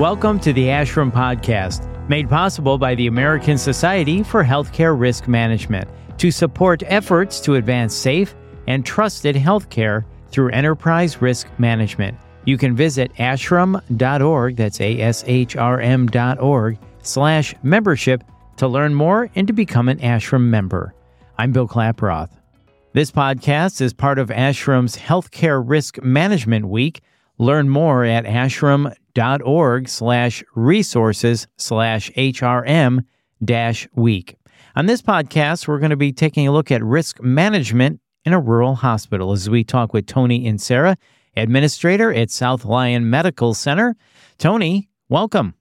Welcome to the ASHRM Podcast, made possible by the American Society for Healthcare Risk Management to support efforts to advance safe and trusted healthcare through enterprise risk management. You can visit ashrm.org, that's A-S-H-R-M dot org, slash membership to learn more and to become an ASHRM member. I'm Bill Klaproth. This podcast is part of ASHRM's Healthcare Risk Management Week. Learn more at ashrm.org slash resources slash HRM dash week. On this podcast, we're going to be taking a look at risk management in a rural hospital as we talk with Toni Inserra, administrator at South Lyon Medical Center. Tony, welcome.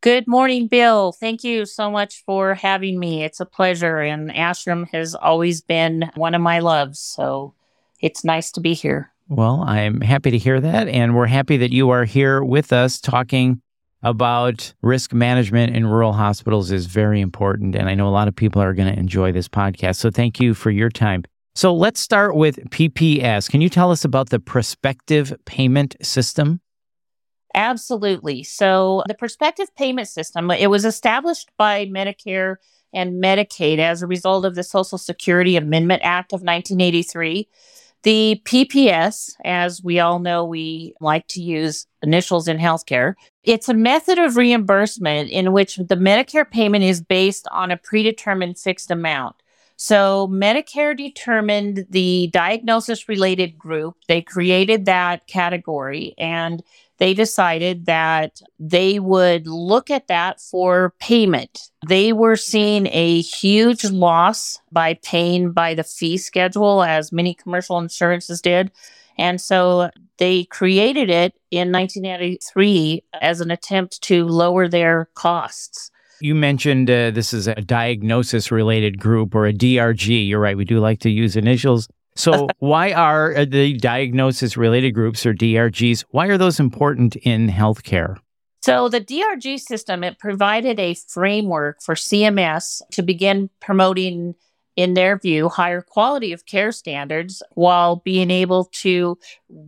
Good morning, Bill. Thank you so much for having me. It's a pleasure, and ASHRM has always been one of my loves, so it's nice to be here. Well, I'm happy to hear that, and we're happy that you are here with us talking about risk management in rural hospitals is very important, and I know a lot of people are going to enjoy this podcast. So thank you for your time. So let's start with PPS. Can you tell us about the prospective payment system? Absolutely. So the prospective payment system, it was established by Medicare and Medicaid as a result of the Social Security Amendment Act of 1983. The PPS, as we all know, we like to use initials in healthcare. It's a method of reimbursement in which the Medicare payment is based on a predetermined fixed amount. So Medicare determined the diagnosis related group. They created that category and they decided that they would look at that for payment. They were seeing a huge loss by paying by the fee schedule, as many commercial insurances did. And so they created it in 1993 as an attempt to lower their costs. You mentioned uh, this is a diagnosis related group or a DRG. You're right. We do like to use initials. So, why are uh, the diagnosis related groups or DRGs, why are those important in healthcare? So, the DRG system, it provided a framework for CMS to begin promoting, in their view, higher quality of care standards while being able to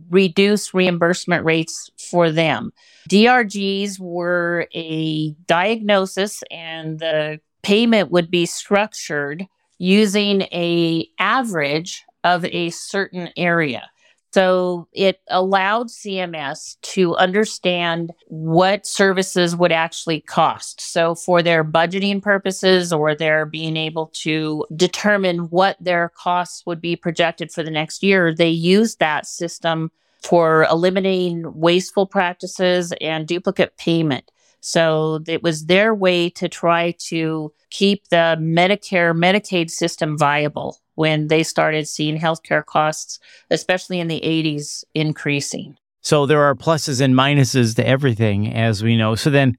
reduce reimbursement rates for them. DRGs were a diagnosis and the payment would be structured using a average of a certain area. So it allowed CMS to understand what services would actually cost. So for their budgeting purposes or their being able to determine what their costs would be projected for the next year, they used that system for eliminating wasteful practices and duplicate payment. So it was their way to try to keep the Medicare Medicaid system viable when they started seeing healthcare costs, especially in the 80s, increasing. So there are pluses and minuses to everything, as we know. So then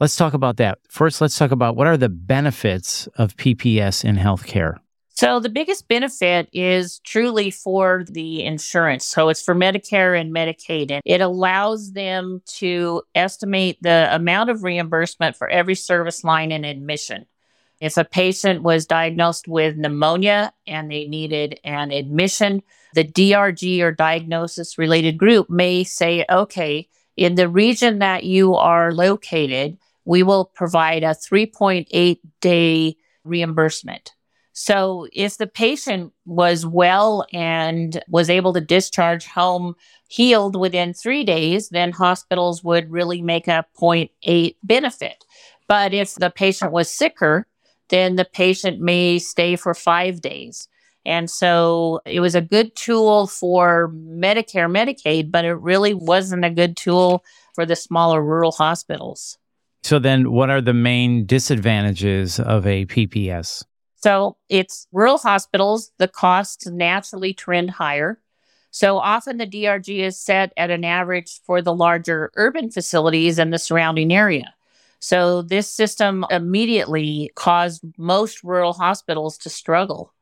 let's talk about that. First, let's talk about what are the benefits of PPS in healthcare? So the biggest benefit is truly for the insurance. So it's for Medicare and Medicaid, and it allows them to estimate the amount of reimbursement for every service line and admission. If a patient was diagnosed with pneumonia and they needed an admission, the DRG or diagnosis related group may say, okay, in the region that you are located, we will provide a 3.8 day reimbursement. So if the patient was well and was able to discharge home healed within three days, then hospitals would really make a 0.8 benefit. But if the patient was sicker, then the patient may stay for five days. And so it was a good tool for Medicare, Medicaid, but it really wasn't a good tool for the smaller rural hospitals. So then what are the main disadvantages of a PPS? So it's rural hospitals, the costs naturally trend higher. So often the DRG is set at an average for the larger urban facilities and the surrounding area. So this system immediately caused most rural hospitals to struggle.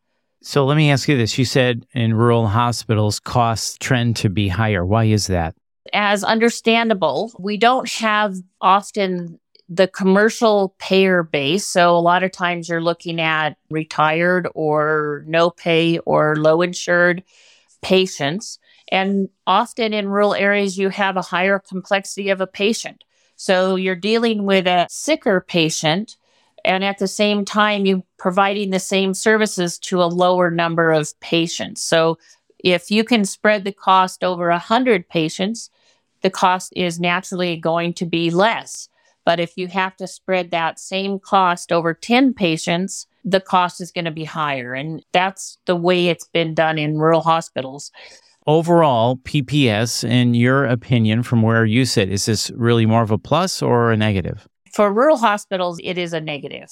So let me ask you this. You said in rural hospitals, costs trend to be higher. Why is that? As understandable, we don't have often the commercial payer base. So a lot of times you're looking at retired or no pay or low insured patients. And often in rural areas, you have a higher complexity of a patient. So you're dealing with a sicker patient and at the same time you're providing the same services to a lower number of patients. So if you can spread the cost over 100 patients, the cost is naturally going to be less. But if you have to spread that same cost over 10 patients, the cost is going to be higher. And that's the way it's been done in rural hospitals. Overall, PPS, in your opinion, from where you sit, is this really more of a plus or a negative? For rural hospitals, it is a negative.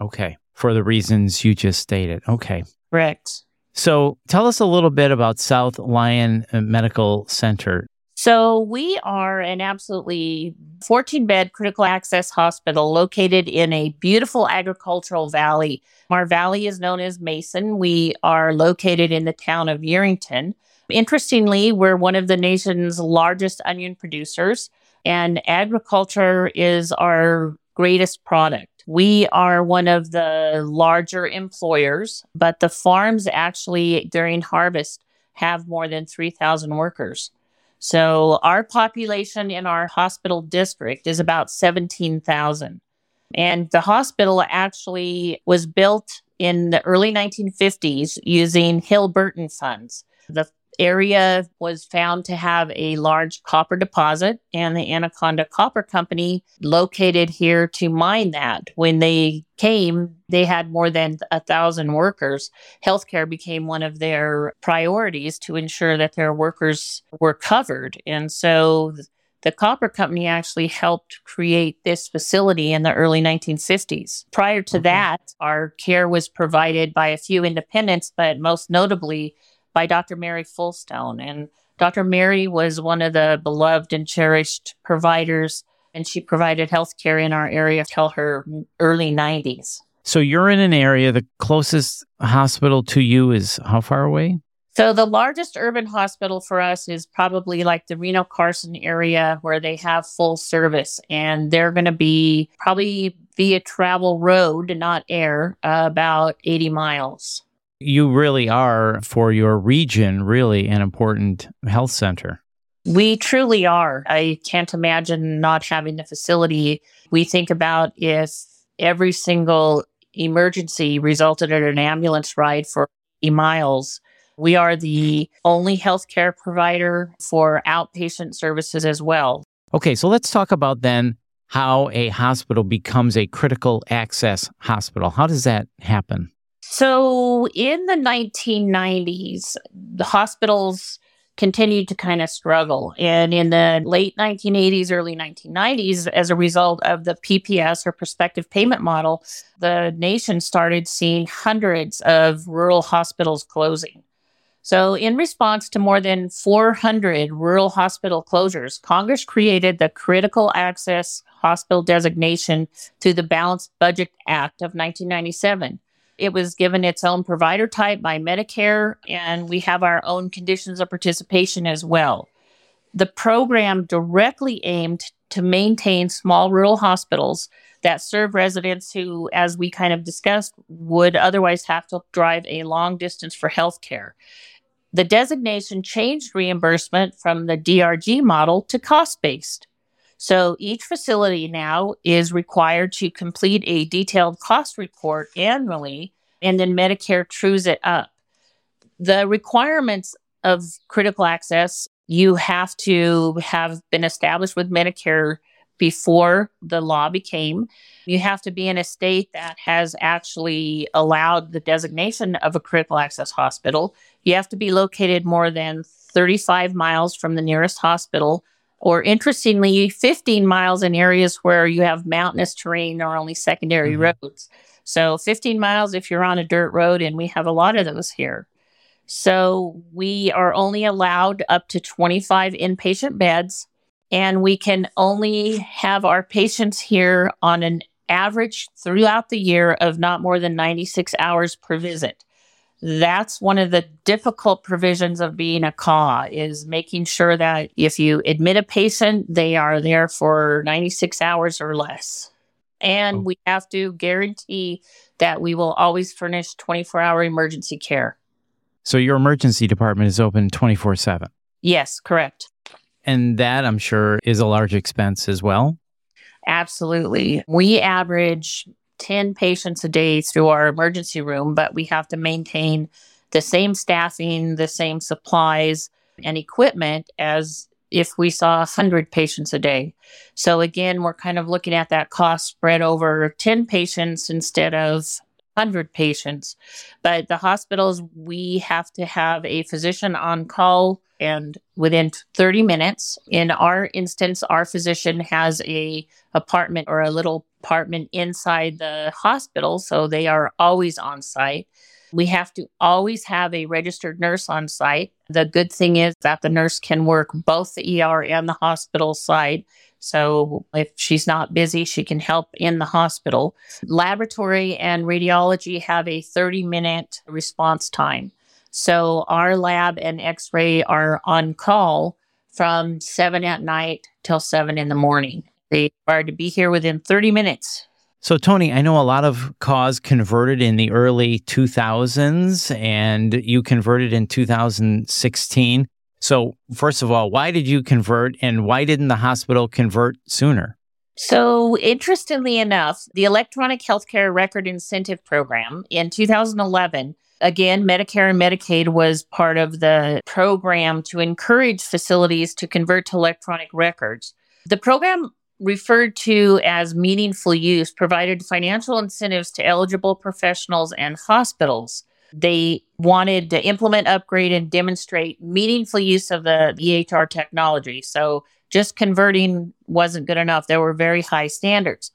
Okay. For the reasons you just stated. Okay. Correct. So tell us a little bit about South Lyon Medical Center. So, we are an absolutely 14 bed critical access hospital located in a beautiful agricultural valley. Our valley is known as Mason. We are located in the town of Yerington. Interestingly, we're one of the nation's largest onion producers, and agriculture is our greatest product. We are one of the larger employers, but the farms actually during harvest have more than 3,000 workers. So our population in our hospital district is about 17,000. And the hospital actually was built in the early 1950s using Hill Burton funds. The area was found to have a large copper deposit, and the Anaconda Copper Company located here to mine that. When they came, they had more than a thousand workers. Healthcare became one of their priorities to ensure that their workers were covered. And so the copper company actually helped create this facility in the early 1950s. Prior to okay. that, our care was provided by a few independents, but most notably by Dr. Mary Fulstone. And Dr. Mary was one of the beloved and cherished providers, and she provided health care in our area till her early 90s. So you're in an area, the closest hospital to you is how far away? So the largest urban hospital for us is probably like the Reno Carson area where they have full service and they're going to be probably via travel road, not air, uh, about 80 miles you really are for your region really an important health center. We truly are. I can't imagine not having the facility. We think about if every single emergency resulted in an ambulance ride for 80 miles. We are the only healthcare provider for outpatient services as well. Okay, so let's talk about then how a hospital becomes a critical access hospital. How does that happen? So in the 1990s, the hospitals continued to kind of struggle. And in the late 1980s, early 1990s, as a result of the PPS or prospective payment model, the nation started seeing hundreds of rural hospitals closing. So, in response to more than 400 rural hospital closures, Congress created the Critical Access Hospital designation through the Balanced Budget Act of 1997. It was given its own provider type by Medicare, and we have our own conditions of participation as well. The program directly aimed to maintain small rural hospitals that serve residents who, as we kind of discussed, would otherwise have to drive a long distance for health care. The designation changed reimbursement from the DRG model to cost based. So each facility now is required to complete a detailed cost report annually, and then Medicare trues it up. The requirements of critical access, you have to have been established with Medicare before the law became. You have to be in a state that has actually allowed the designation of a critical access hospital. You have to be located more than 35 miles from the nearest hospital or interestingly, 15 miles in areas where you have mountainous terrain or only secondary mm-hmm. roads. So 15 miles if you're on a dirt road, and we have a lot of those here. So we are only allowed up to 25 inpatient beds, and we can only have our patients here on an average throughout the year of not more than 96 hours per visit that's one of the difficult provisions of being a CAH is making sure that if you admit a patient, they are there for 96 hours or less. And oh. we have to guarantee that we will always furnish 24 hour emergency care. So your emergency department is open 24 7? Yes, correct. And that, I'm sure, is a large expense as well. Absolutely. We average 10 patients a day through our emergency room, but we have to maintain the same staffing, the same supplies and equipment as if we saw 100 patients a day. So again, we're kind of looking at that cost spread over 10 patients instead of 100 patients. But the hospitals, we have to have a physician on call and within 30 minutes. In our instance, our physician has a apartment or a little apartment inside the hospital, so they are always on site. We have to always have a registered nurse on site. The good thing is that the nurse can work both the ER and the hospital side. So if she's not busy, she can help in the hospital. Laboratory and radiology have a 30 minute response time. So our lab and x ray are on call from seven at night till seven in the morning. They are to be here within 30 minutes so, Toni, I know a lot of CAHs converted in the early 2000s, and you converted in 2016. So, first of all, why did you convert, and why didn't the hospital convert sooner? So, interestingly enough, the Electronic Healthcare Record Incentive Program in 2011 Again, Medicare and Medicaid was part of the program to encourage facilities to convert to electronic records. The program referred to as meaningful use provided financial incentives to eligible professionals and hospitals. They wanted to implement, upgrade, and demonstrate meaningful use of the EHR technology. So just converting wasn't good enough. There were very high standards.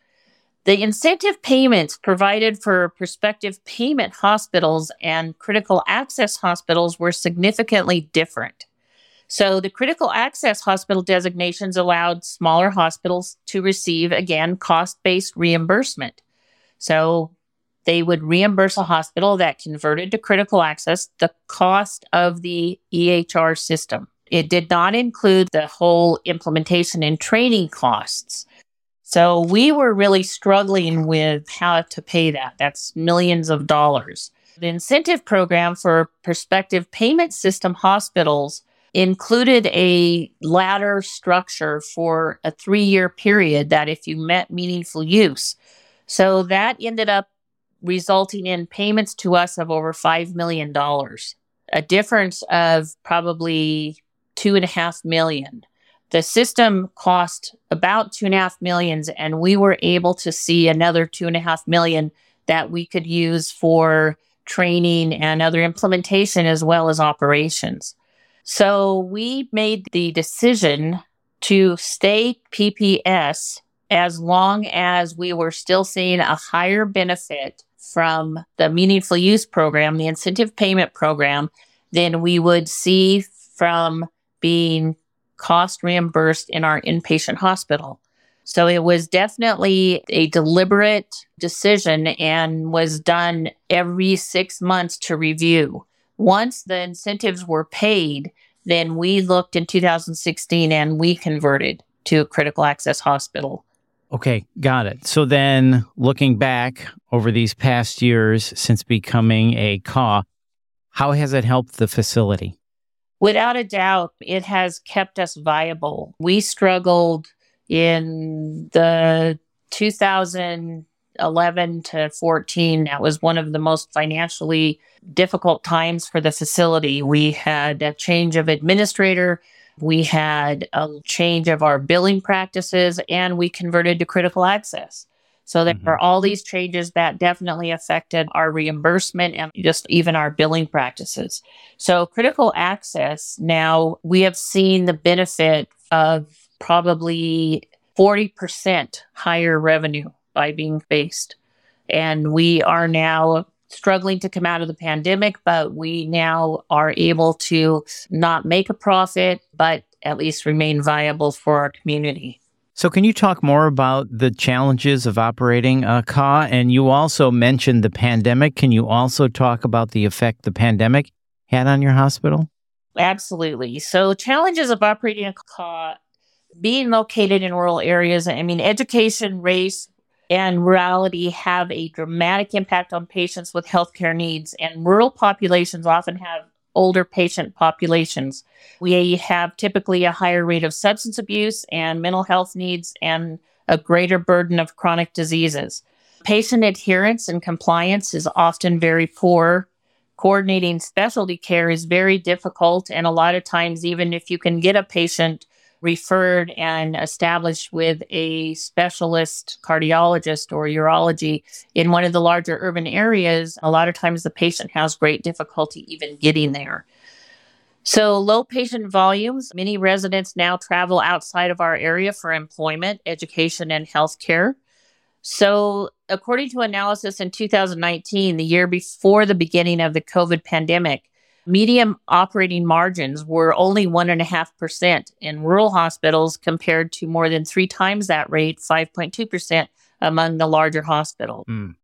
The incentive payments provided for prospective payment hospitals and critical access hospitals were significantly different. So the critical access hospital designations allowed smaller hospitals to receive, again, cost based reimbursement. So they would reimburse a hospital that converted to critical access the cost of the EHR system. It did not include the whole implementation and training costs. So we were really struggling with how to pay that. That's millions of dollars. The incentive program for prospective payment system hospitals included a ladder structure for a three year period that if you met meaningful use. So that ended up resulting in payments to us of over $5 million, a difference of probably two and a half million. The system cost about two and a half millions, and we were able to see another two and a half million that we could use for training and other implementation as well as operations. So we made the decision to stay PPS as long as we were still seeing a higher benefit from the meaningful use program, the incentive payment program, than we would see from being cost reimbursed in our inpatient hospital. So it was definitely a deliberate decision and was done every six months to review. Once the incentives were paid, then we looked in 2016 and we converted to a critical access hospital. Okay, got it. So then looking back over these past years since becoming a CAH, how has it helped the facility? Without a doubt, it has kept us viable. We struggled in the 2011 to 14, that was one of the most financially difficult times for the facility. We had a change of administrator, we had a change of our billing practices, and we converted to critical access. So there mm-hmm. are all these changes that definitely affected our reimbursement and just even our billing practices. So critical access now we have seen the benefit of probably 40% higher revenue by being based. And we are now struggling to come out of the pandemic, but we now are able to not make a profit, but at least remain viable for our community. So, can you talk more about the challenges of operating uh, a CAH? And you also mentioned the pandemic. Can you also talk about the effect the pandemic had on your hospital? Absolutely. So, challenges of operating a CAH, being located in rural areas, I mean, education, race, and rurality have a dramatic impact on patients with healthcare needs, and rural populations often have older patient populations. We have typically a higher rate of substance abuse and mental health needs and a greater burden of chronic diseases. Patient adherence and compliance is often very poor. Coordinating specialty care is very difficult. And a lot of times, even if you can get a patient referred and established with a specialist cardiologist or urology in one of the larger urban areas, a lot of times the patient has great difficulty even getting there. So, low patient volumes. Many residents now travel outside of our area for employment, education, and healthcare. So, according to analysis in 2019, the year before the beginning of the COVID pandemic, medium operating margins were only 1.5% in rural hospitals compared to more than three times that rate, 5.2% among the larger hospitals. Mm.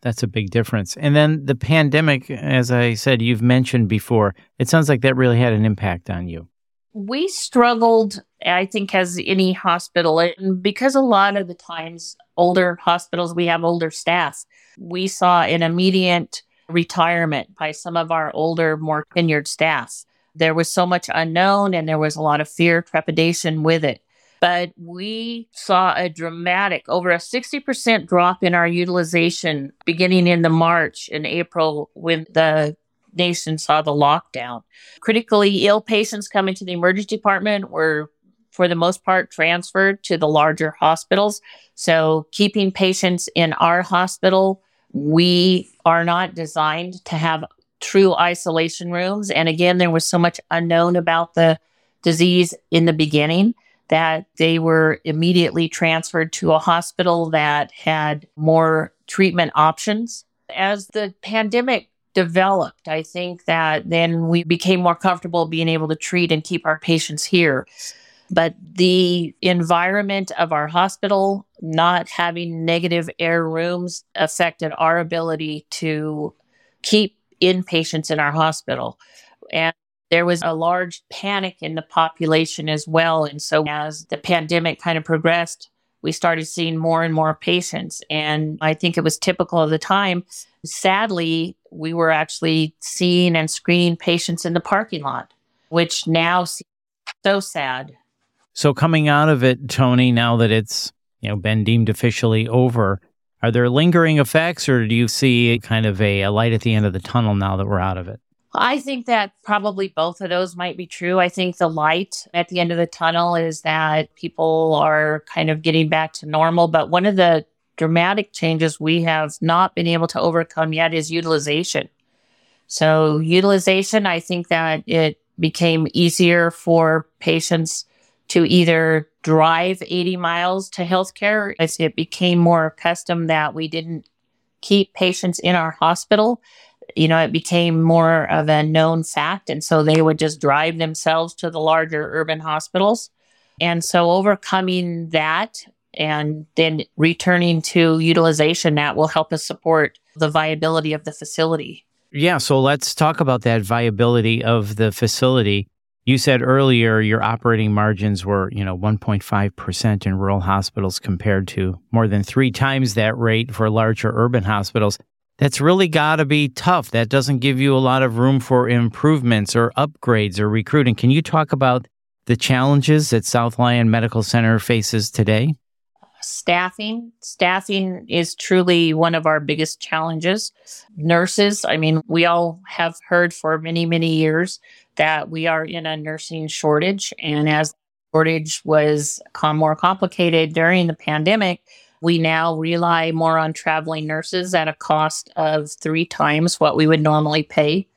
That's a big difference. And then the pandemic, as I said, you've mentioned before, it sounds like that really had an impact on you. We struggled, I think, as any hospital, and because a lot of the times, older hospitals, we have older staff. We saw an immediate retirement by some of our older, more tenured staff. There was so much unknown and there was a lot of fear, trepidation with it. But we saw a dramatic, over a 60% drop in our utilization beginning in the March and April when the nation saw the lockdown. Critically ill patients coming to the emergency department were, for the most part, transferred to the larger hospitals. So keeping patients in our hospital, we are not designed to have true isolation rooms. And again, there was so much unknown about the disease in the beginning that they were immediately transferred to a hospital that had more treatment options. As the pandemic developed, I think that then we became more comfortable being able to treat and keep our patients here. But the environment of our hospital, not having negative air rooms, affected our ability to keep inpatients in our hospital. And there was a large panic in the population as well. And so as the pandemic kind of progressed, we started seeing more and more patients. And I think it was typical of the time. Sadly, we were actually seeing and screening patients in the parking lot, which now seems so sad. So coming out of it, Toni, now that it's you know been deemed officially over, are there lingering effects, or do you see kind of a, a light at the end of the tunnel now that we're out of it? I think that probably both of those might be true. I think the light at the end of the tunnel is that people are kind of getting back to normal. But one of the dramatic changes we have not been able to overcome yet is utilization. So, utilization, I think that it became easier for patients to either drive 80 miles to healthcare as it became more a custom that we didn't keep patients in our hospital you know, it became more of a known fact. And so they would just drive themselves to the larger urban hospitals. And so overcoming that and then returning to utilization, that will help us support the viability of the facility. Yeah. So let's talk about that viability of the facility. You said earlier your operating margins were, you know, 1.5% in rural hospitals compared to more than three times that rate for larger urban hospitals that's really got to be tough. That doesn't give you a lot of room for improvements or upgrades or recruiting. Can you talk about the challenges that South Lyon Medical Center faces today? Staffing. Staffing is truly one of our biggest challenges. Nurses, I mean, we all have heard for many, many years that we are in a nursing shortage. And as shortage was more complicated during the pandemic, we now rely more on traveling nurses at a cost of three times what we would normally pay.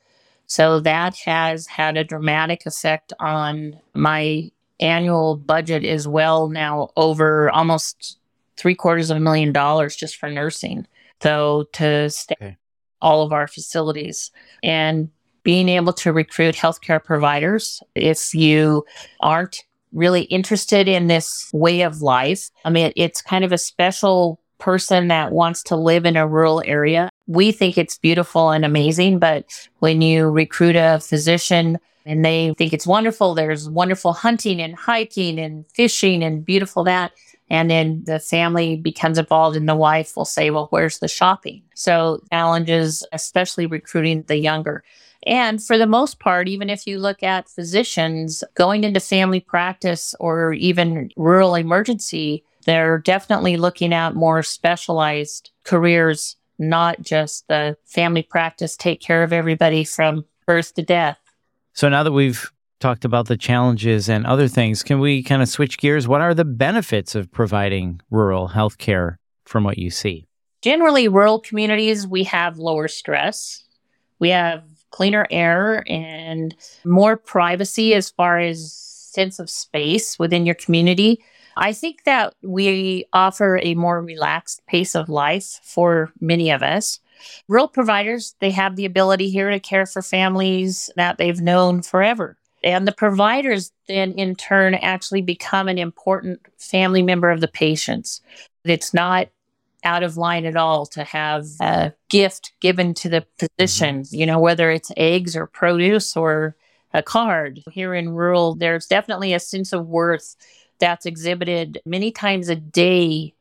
So that has had a dramatic effect on my annual budget as well, now over almost three quarters of a million dollars just for nursing. So to stay okay. all of our facilities and being able to recruit healthcare providers. If you aren't really interested in this way of life. I mean, it's kind of a special person that wants to live in a rural area. We think it's beautiful and amazing, but when you recruit a physician and they think it's wonderful, there's wonderful hunting and hiking and fishing and beautiful that. And then the family becomes involved and the wife will say, well, where's the shopping? So challenges, especially recruiting the younger. And for the most part, even if you look at physicians going into family practice or even rural emergency They're definitely looking at more specialized careers, not just the family practice, take care of everybody from birth to death. So now that we've talked about the challenges and other things, can we kind of switch gears? What are the benefits of providing rural health care from what you see? Generally, rural communities, we have lower stress. We have cleaner air and more privacy as far as sense of space within your community. I think that we offer a more relaxed pace of life for many of us. Rural providers, they have the ability here to care for families that they've known forever. And the providers then in turn actually become an important family member of the patients. It's not out of line at all to have a gift given to the physician, mm-hmm. you know, whether it's eggs or produce or a card. Here in rural, there's definitely a sense of worth that's exhibited many times a day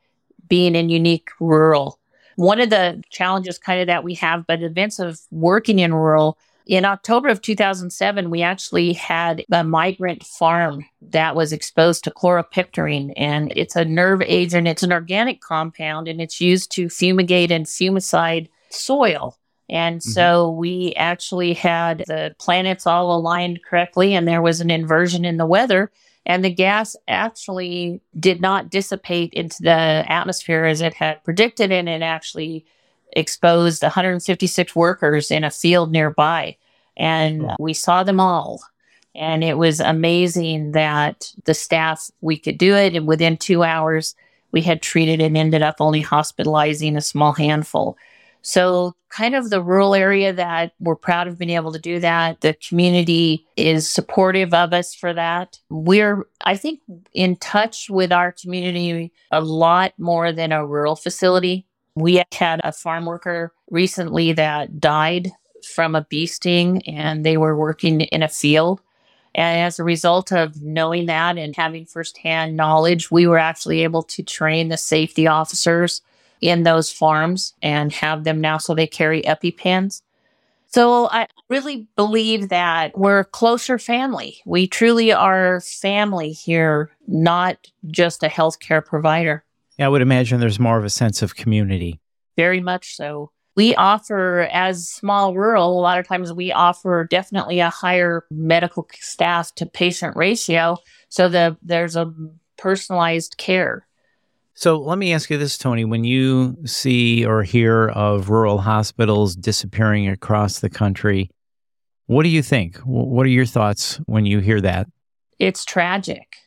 being in unique rural. One of the challenges kind of that we have, but events of working in rural in October of 2007, we actually had a migrant farm that was exposed to chloropicrin, and it's a nerve agent. It's an organic compound, and it's used to fumigate and fumicide soil. And mm-hmm. so we actually had the planets all aligned correctly, and there was an inversion in the weather. And the gas actually did not dissipate into the atmosphere as it had predicted, and it actually exposed 156 workers in a field nearby. And we saw them all. And it was amazing that the staff, we could do it. And within two hours, we had treated and ended up only hospitalizing a small handful. So, kind of the rural area that we're proud of being able to do that. The community is supportive of us for that. We're, I think, in touch with our community a lot more than a rural facility. We had a farm worker recently that died from a bee sting and they were working in a field. And as a result of knowing that and having firsthand knowledge, we were actually able to train the safety officers in those farms and have them now so they carry EpiPens. So I really believe that we're closer family. We truly are family here, not just a healthcare provider. I would imagine there's more of a sense of community. Very much so. We offer, as small rural, a lot of times we offer definitely a higher medical staff to patient ratio so the, there's a personalized care. So let me ask you this, Toni. When you see or hear of rural hospitals disappearing across the country, what do you think? What are your thoughts when you hear that? It's tragic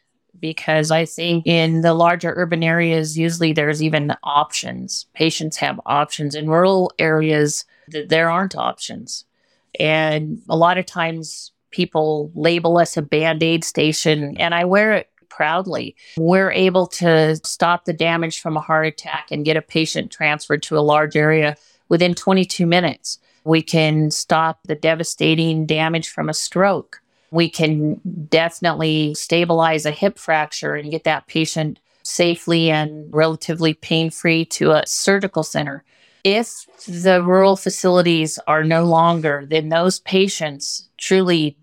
because I think in the larger urban areas, usually there's even options. Patients have options. In rural areas, there aren't options. And a lot of times people label us a band aid station, and I wear it proudly. We're able to stop the damage from a heart attack and get a patient transferred to a large area within 22 minutes. We can stop the devastating damage from a stroke we can definitely stabilize a hip fracture and get that patient safely and relatively pain free to a surgical center. If the rural facilities are no longer, then those patients truly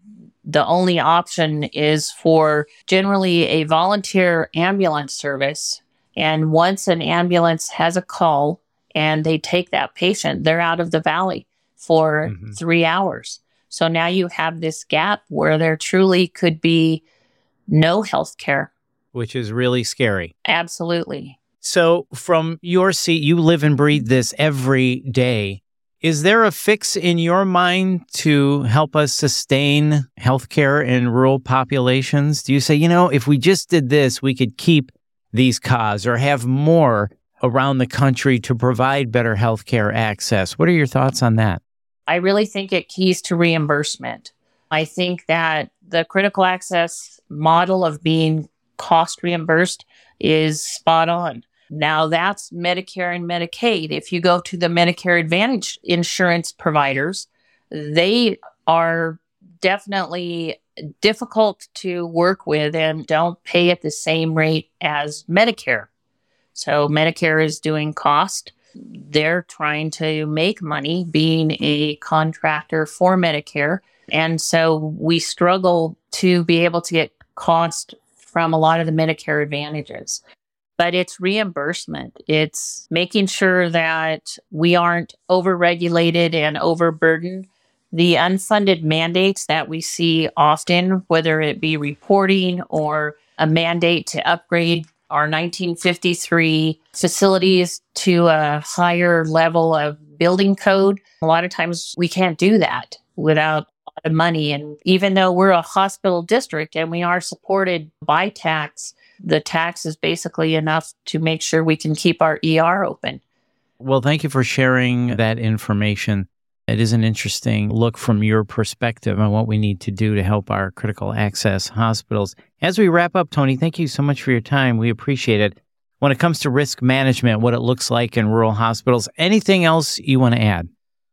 the only option is for generally a volunteer ambulance service. And once an ambulance has a call and they take that patient, they're out of the valley for mm-hmm. three hours. So now you have this gap where there truly could be no health care. Which is really scary. Absolutely. So, from your seat, you live and breathe this every day. Is there a fix in your mind to help us sustain healthcare in rural populations? Do you say, you know, if we just did this, we could keep these CAHs or have more around the country to provide better healthcare access? What are your thoughts on that? I really think it keys to reimbursement. I think that the critical access model of being cost reimbursed is spot on. Now that's Medicare and Medicaid. If you go to the Medicare Advantage insurance providers, they are definitely difficult to work with and don't pay at the same rate as Medicare. So Medicare is doing cost they're trying to make money being a contractor for Medicare. And so we struggle to be able to get cost from a lot of the Medicare advantages. but it's reimbursement. It's making sure that we aren't overregulated and overburdened. The unfunded mandates that we see often, whether it be reporting or a mandate to upgrade our 1953 facilities to a higher level of building code. A lot of times we can't do that without money. And even though we're a hospital district and we are supported by tax, the tax is basically enough to make sure we can keep our ER open. Well, thank you for sharing that information. It is an interesting look from your perspective on what we need to do to help our critical access hospitals. As we wrap up, Toni, thank you so much for your time. We appreciate it. When it comes to risk management, what it looks like in rural hospitals, anything else you want to add?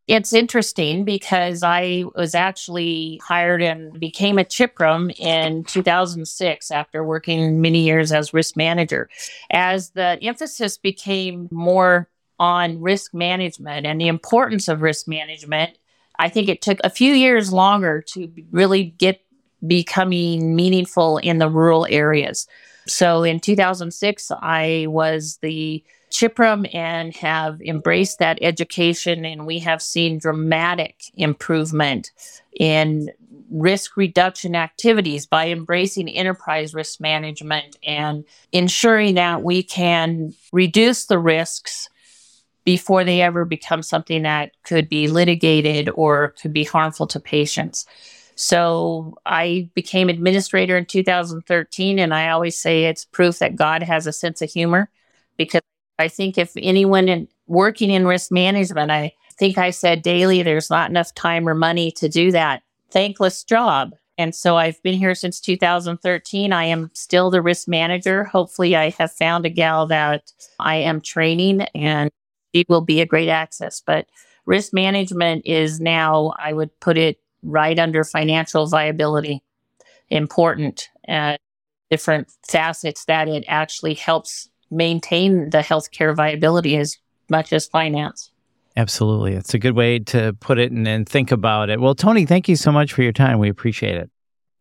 It's interesting because I was actually hired and became a CPHRM in 2006 after working many years as risk manager. As the emphasis became more on risk management and the importance of risk management, I think it took a few years longer to really get becoming meaningful in the rural areas. So in 2006, I was the CPHRM and have embraced that education, and we have seen dramatic improvement in risk reduction activities by embracing enterprise risk management and ensuring that we can reduce the risks before they ever become something that could be litigated or could be harmful to patients. So I became administrator in 2013, and I always say it's proof that God has a sense of humor because I think if anyone in, working in risk management, I think I said daily, there's not enough time or money to do that thankless job. And so I've been here since 2013. I am still the risk manager. Hopefully, I have found a gal that I am training and she will be a great access. But risk management is now, I would put it right under financial viability, important, uh, different facets that it actually helps maintain the healthcare viability as much as finance. Absolutely. It's a good way to put it and, and think about it. Well, Toni, thank you so much for your time. We appreciate it.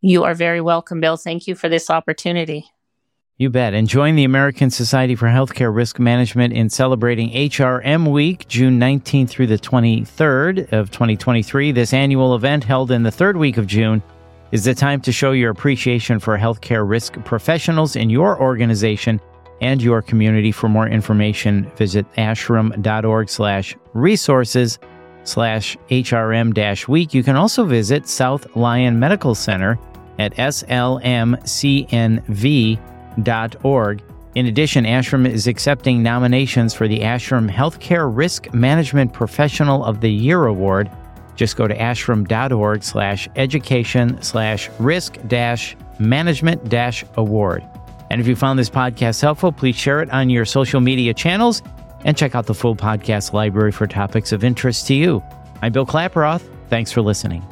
You are very welcome, Bill. Thank you for this opportunity. You bet. And join the American Society for Healthcare Risk Management in celebrating HRM Week, June 19th through the 23rd of 2023. This annual event held in the third week of June is the time to show your appreciation for healthcare risk professionals in your organization and your community. For more information, visit ashrm.org slash resources slash HRM dash week. You can also visit South Lyon Medical Center at slmcnv.org. In addition, ASHRM is accepting nominations for the ASHRM Healthcare Risk Management Professional of the Year Award. Just go to ashrm.org slash education slash risk dash management dash award. And if you found this podcast helpful, please share it on your social media channels and check out the full podcast library for topics of interest to you. I'm Bill Klaproth. Thanks for listening.